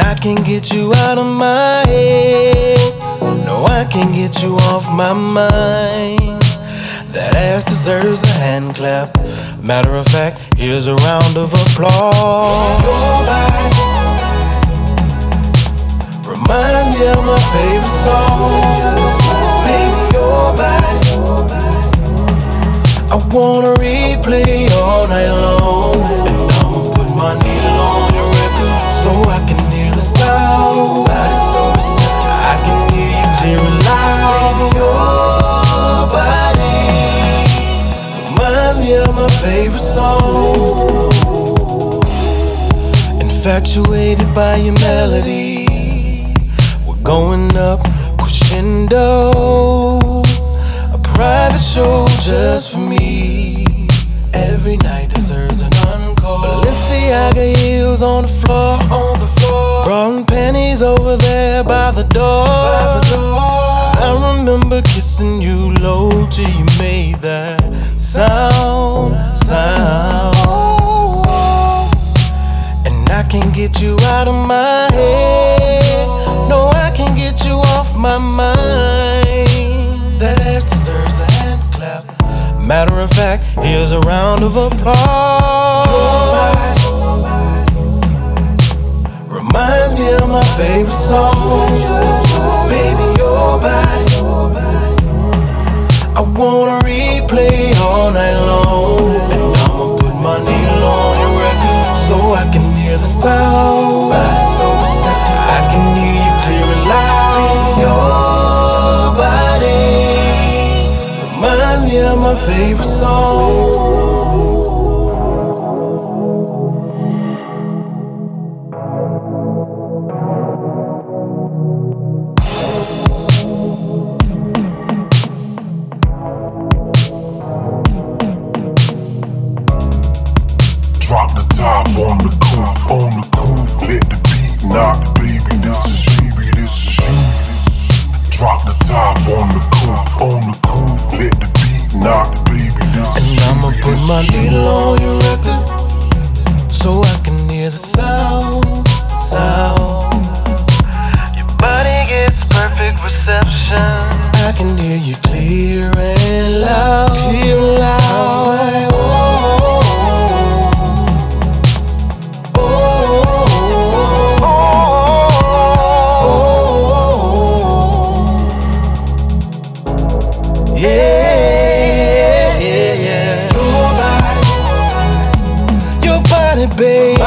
And I can get you out of my head. No, I can get you off my mind. That ass deserves a hand clap. Matter of fact, here's a round of applause. Reminds me of my favorite song. Baby, your body. I wanna replay all night long. Favorite song. Infatuated by your melody. We're going up crescendo. A private show just for me. Every night deserves an encore. Balenciaga heels on the floor, on the floor. Bra and panties over there by the door. By the door. I remember kissing you low till you made that sound. I can't get you out of my head. No, I can't get you off my mind. That ass deserves a hand clap. Matter of fact, here's a round of applause. Reminds me of my favorite song. Baby, your body. I wanna replay all night long. Sound. So receptive, I can hear you clear and loud. Your body reminds me of my favorite song. My needle on your record so I can hear the sound, sound. Your body gets perfect reception. I can hear you clear and loud, clear and loud. Body, baby.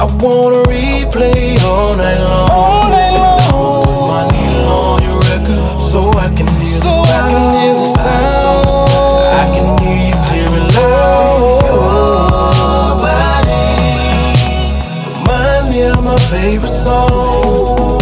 I wanna replay all night long. All night long. Put my needle on your record so I can hear so the sound. I can hear the sound. I can hear you clear and loud. Your body reminds me of my favorite song.